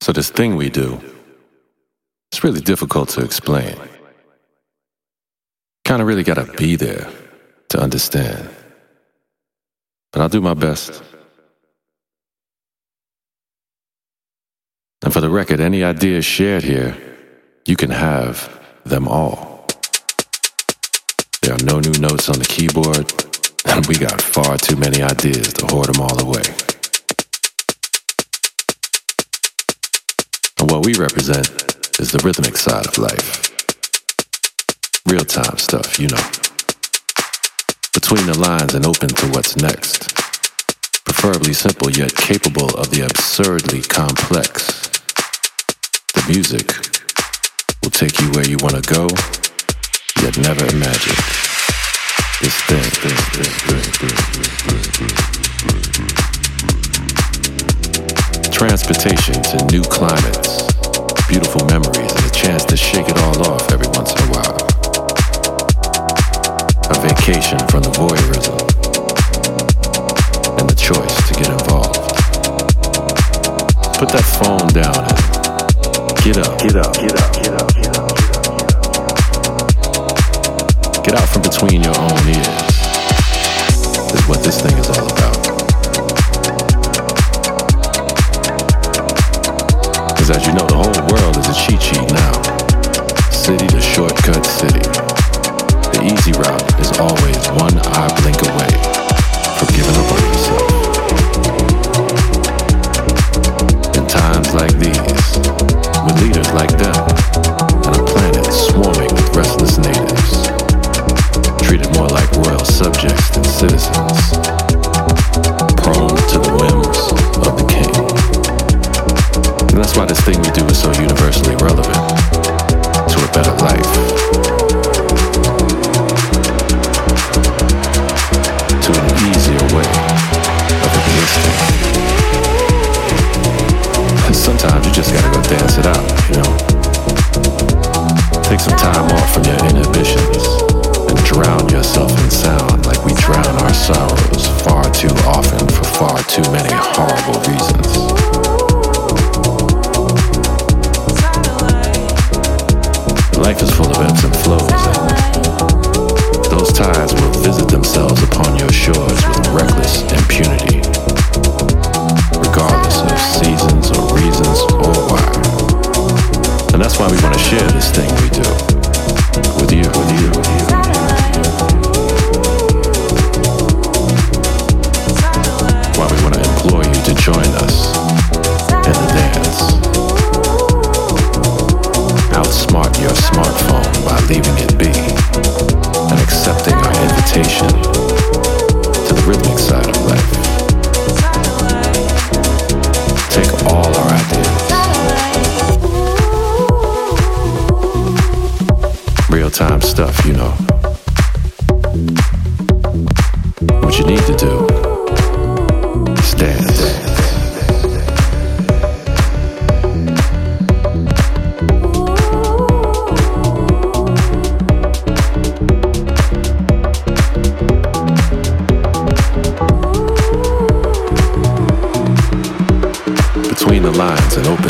So, this thing we do, it's really difficult to explain. Kind of really got to be there to understand. But I'll do my best. And for the record, any ideas shared here, you can have them all. There are no new notes on the keyboard, and we got far too many ideas to hoard them all away. And what we represent is the rhythmic side of life. Real time stuff, you know. Between the lines and open to what's next. Preferably simple yet capable of the absurdly complex. The music will take you where you want to go, yet never imagine. This thing, this, this, this, Transportation to new climates, beautiful memories, and a chance to shake it all off every once in a while. A vacation from the voyeurism and the choice to get involved. Put that phone down and get up, get up, get up, get up, get up. Get up. Get out from between your own ears. Is what this thing is all about. Because as you know, the whole world is a cheat sheet now. City to shortcut city. The easy route is always one eye blink away from giving up on yourself. In times like these, with leaders like them, and a planet swarming with restless natives, treated more like royal subjects than citizens, prone to the whims of the king. And that's why this thing we do is so universally relevant to a better life. To an easier way of existing. And sometimes you just gotta go dance it out, you know? Take some time off from your inhibitions and drown yourself in sound like we drown our sorrows far too often for far too many horrible reasons. Life is full of ebbs and flows, and those tides will visit themselves upon your shores with reckless impunity, regardless of seasons or reasons or why. And that's why we want to share this thing we do with you, with you, with you. Why we want to implore you to join us Outsmart your smartphone by leaving it be and accepting our invitation to the rhythmic side of life. Take all our ideas. Real time stuff, you know.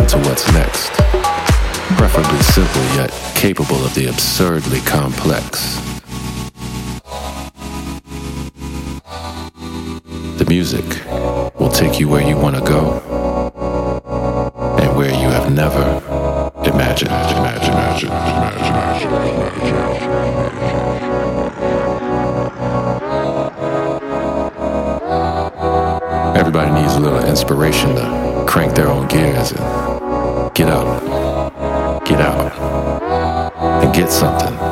To what's next. Preferably simple yet capable of the absurdly complex. The music will take you where you want to go and where you have never imagined. Imagine, imagine, imagine, imagine, Everybody needs a little inspiration to crank their own gears and get out, get out, and get something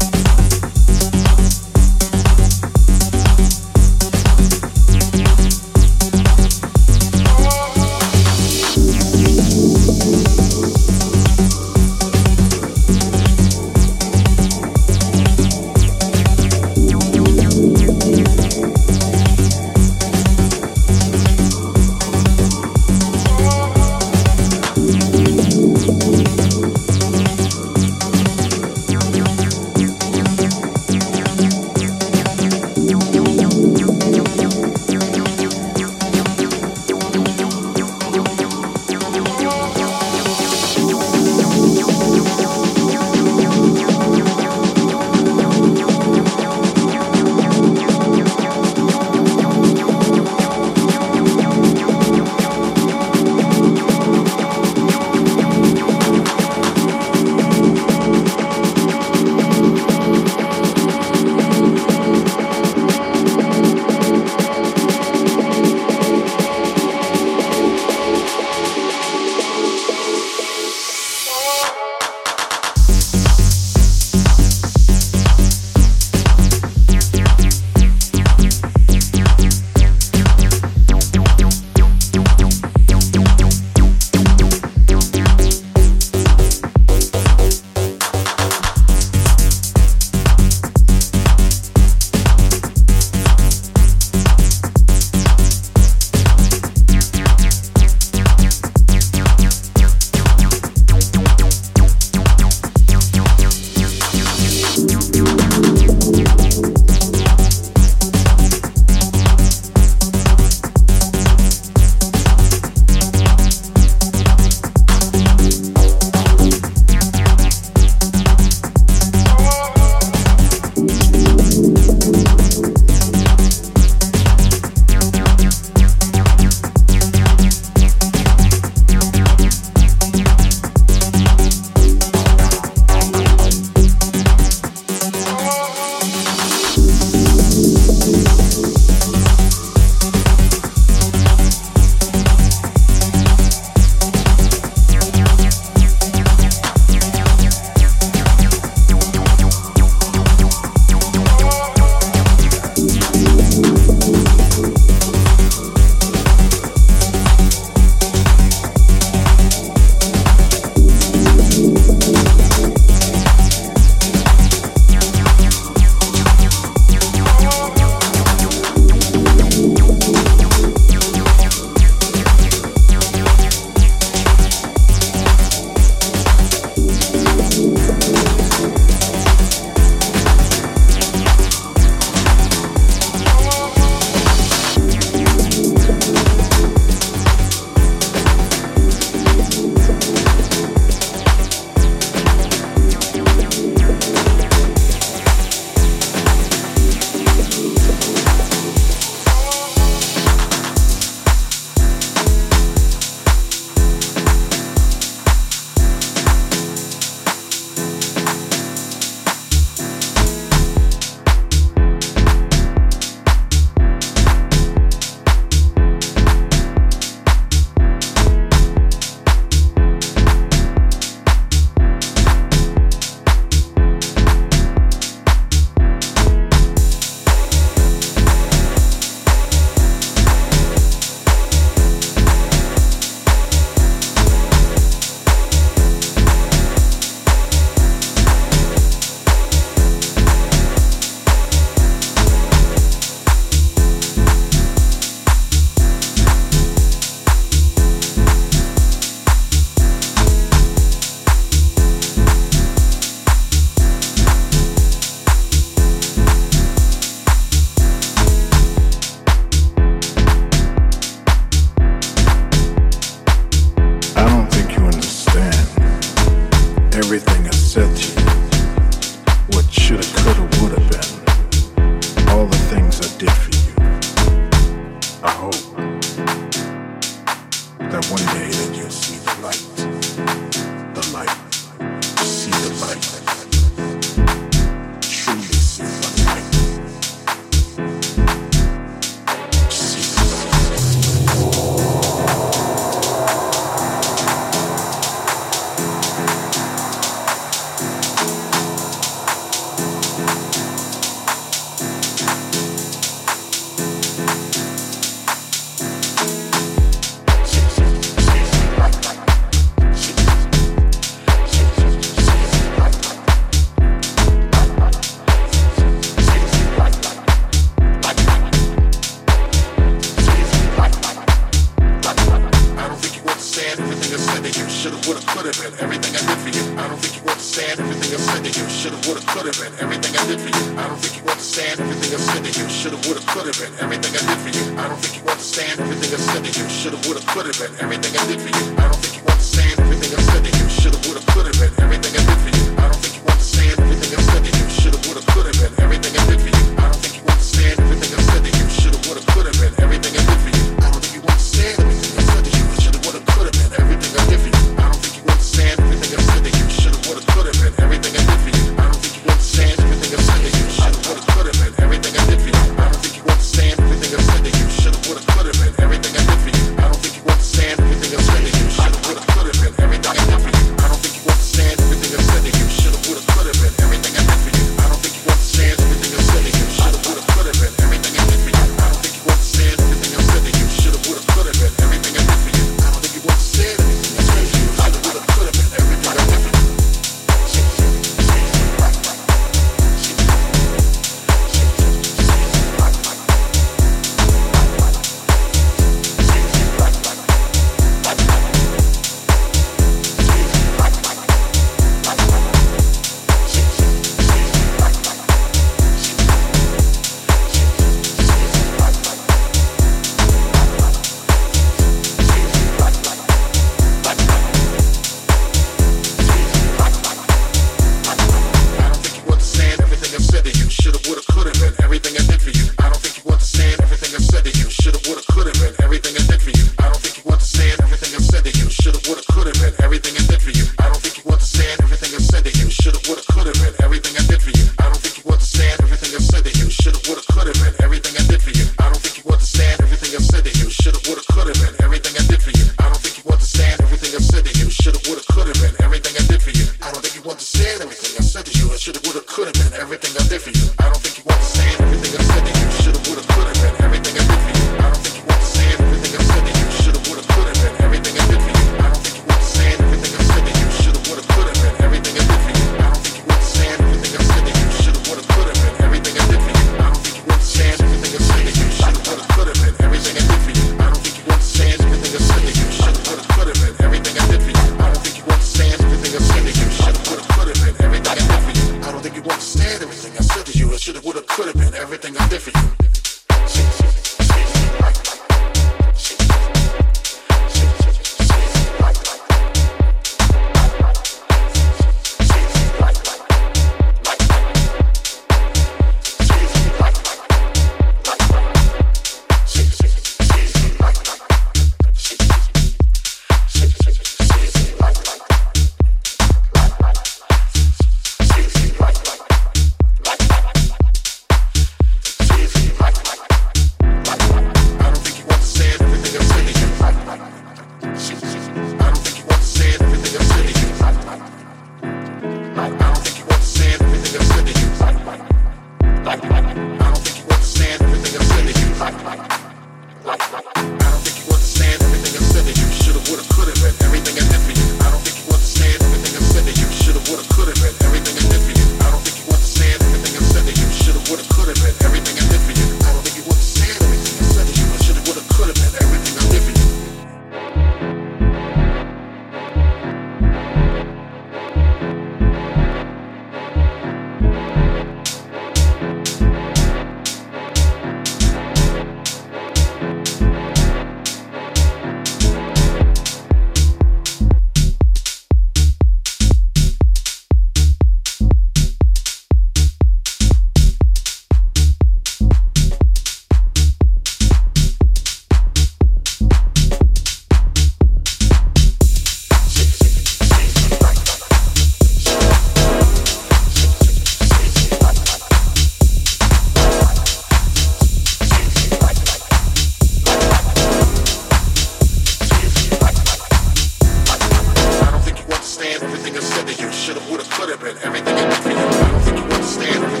everything I said to you. Should've, would've, could've been everything I did for you. I don't think you understand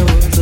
shadows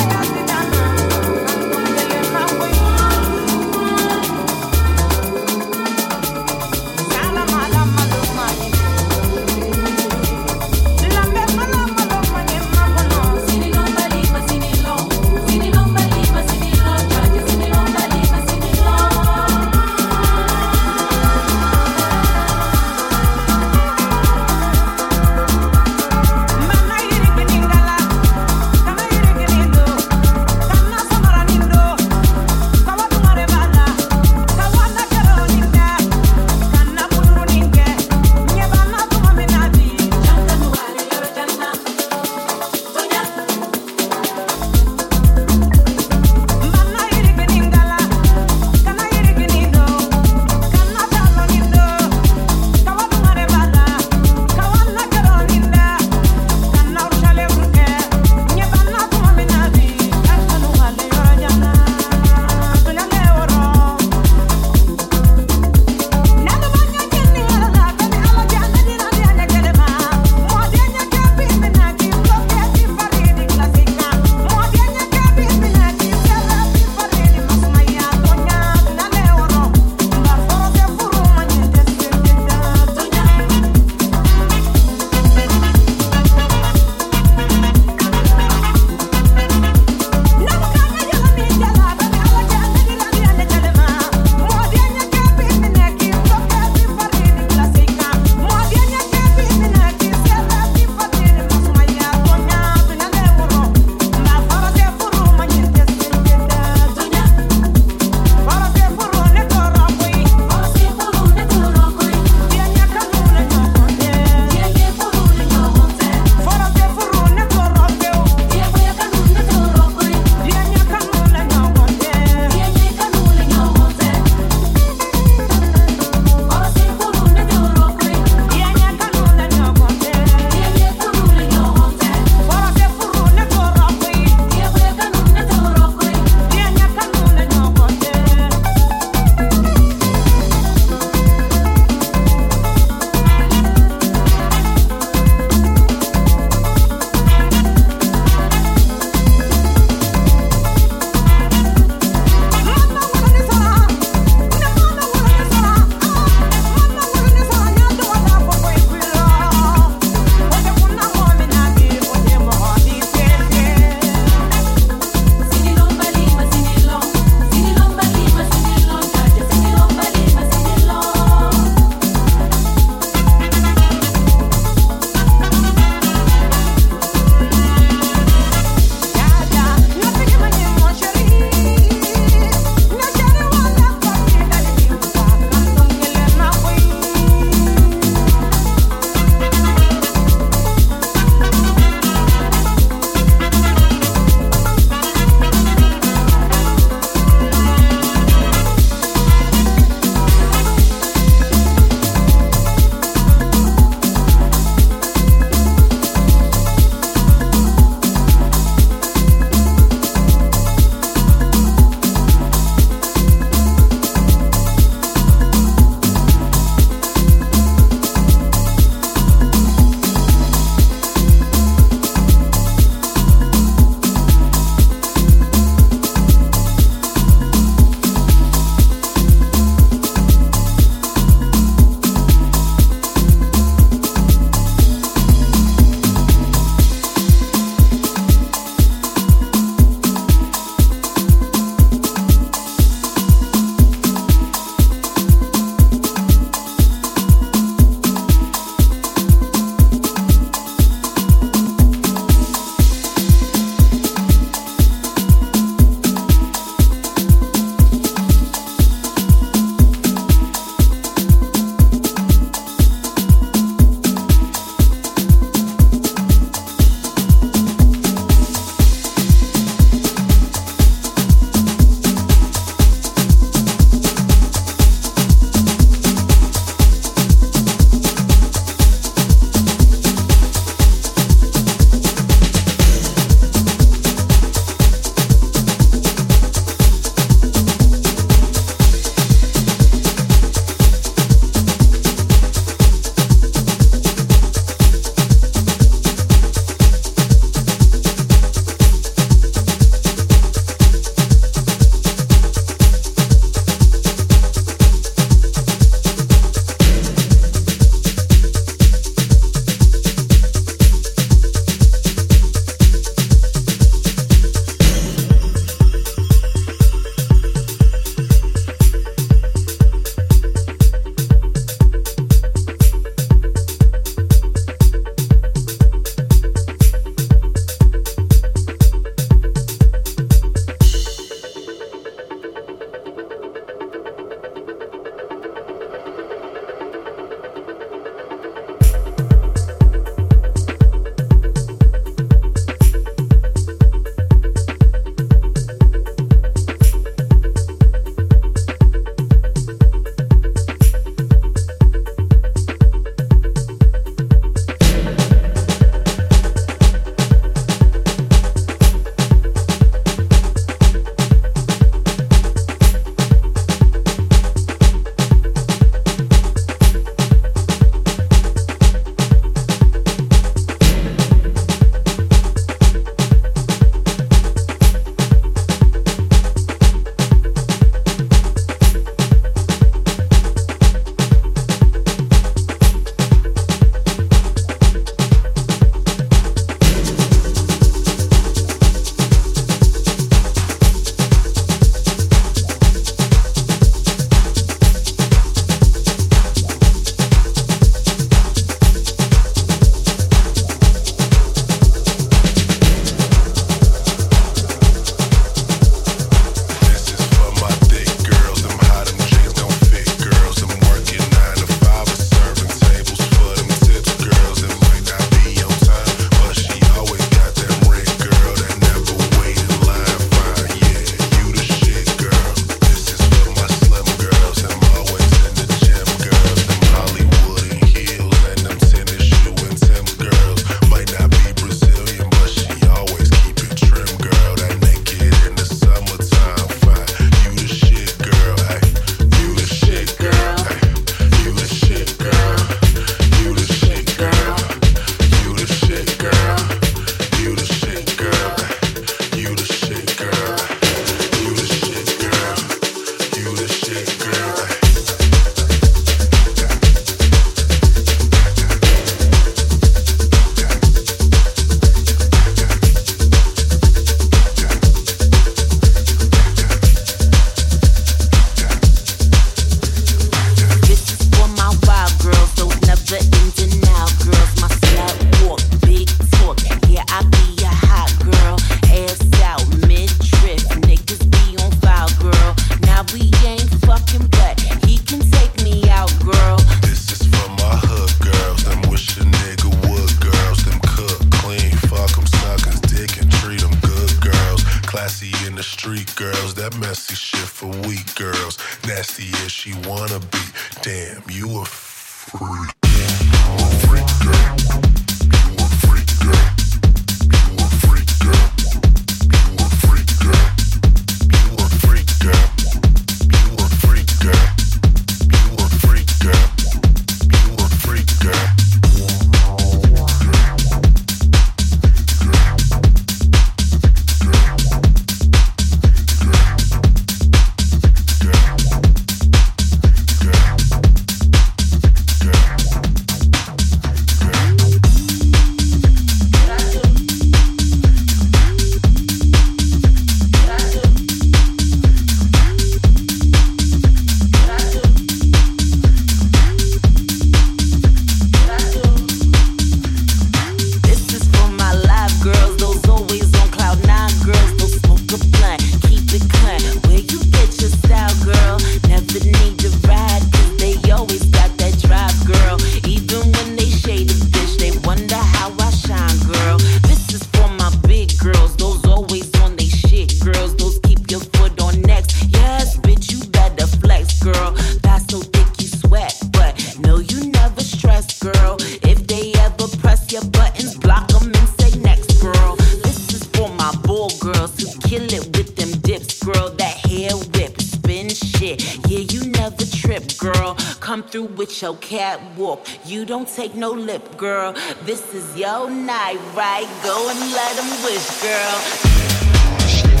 catwalk. You don't take no lip, girl. This is your night, right? Go and let them wish, girl.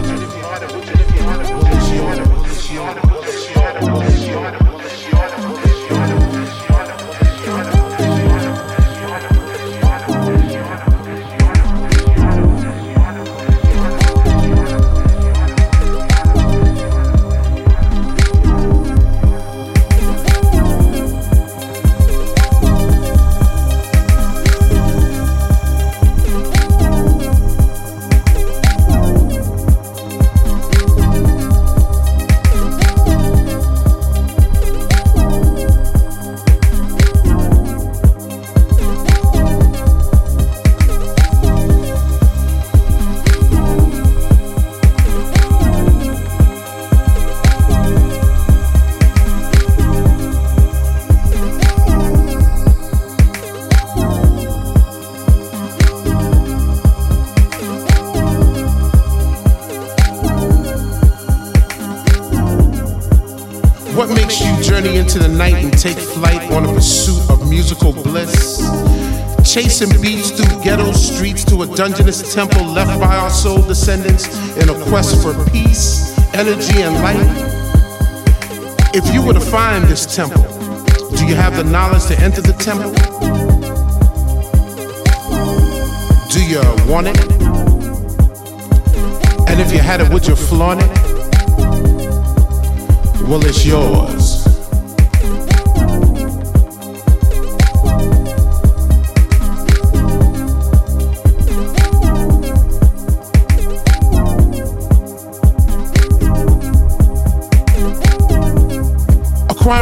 dungeonous temple left by our soul descendants in a quest for peace, energy, and light. If you were to find this temple, do you have the knowledge to enter the temple? Do you want it? And if you had it, would you flaunt it? Well, it's yours.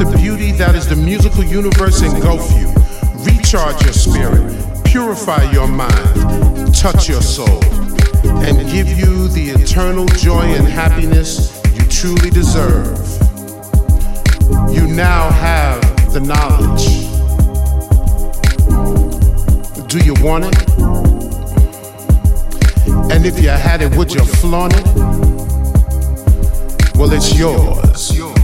The beauty that is the musical universe engulf you. Recharge your spirit, purify your mind, touch your soul, and give you the eternal joy and happiness you truly deserve. You now have the knowledge. Do you want it? And if you had it, would you flaunt it? Well, it's yours.